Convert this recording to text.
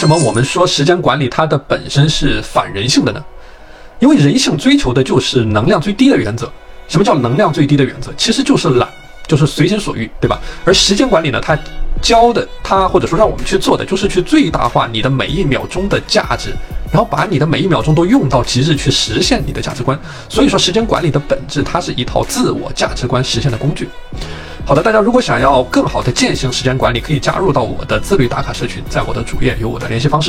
什么我们说时间管理它的本身是反人性的呢？因为人性追求的就是能量最低的原则。什么叫能量最低的原则？其实就是懒，就是随心所欲，对吧？而时间管理呢，它教的，它或者说让我们去做的，就是去最大化你的每一秒钟的价值，然后把你的每一秒钟都用到极致，去实现你的价值观。所以说，时间管理的本质，它是一套自我价值观实现的工具。好的，大家如果想要更好的践行时间管理，可以加入到我的自律打卡社群，在我的主页有我的联系方式。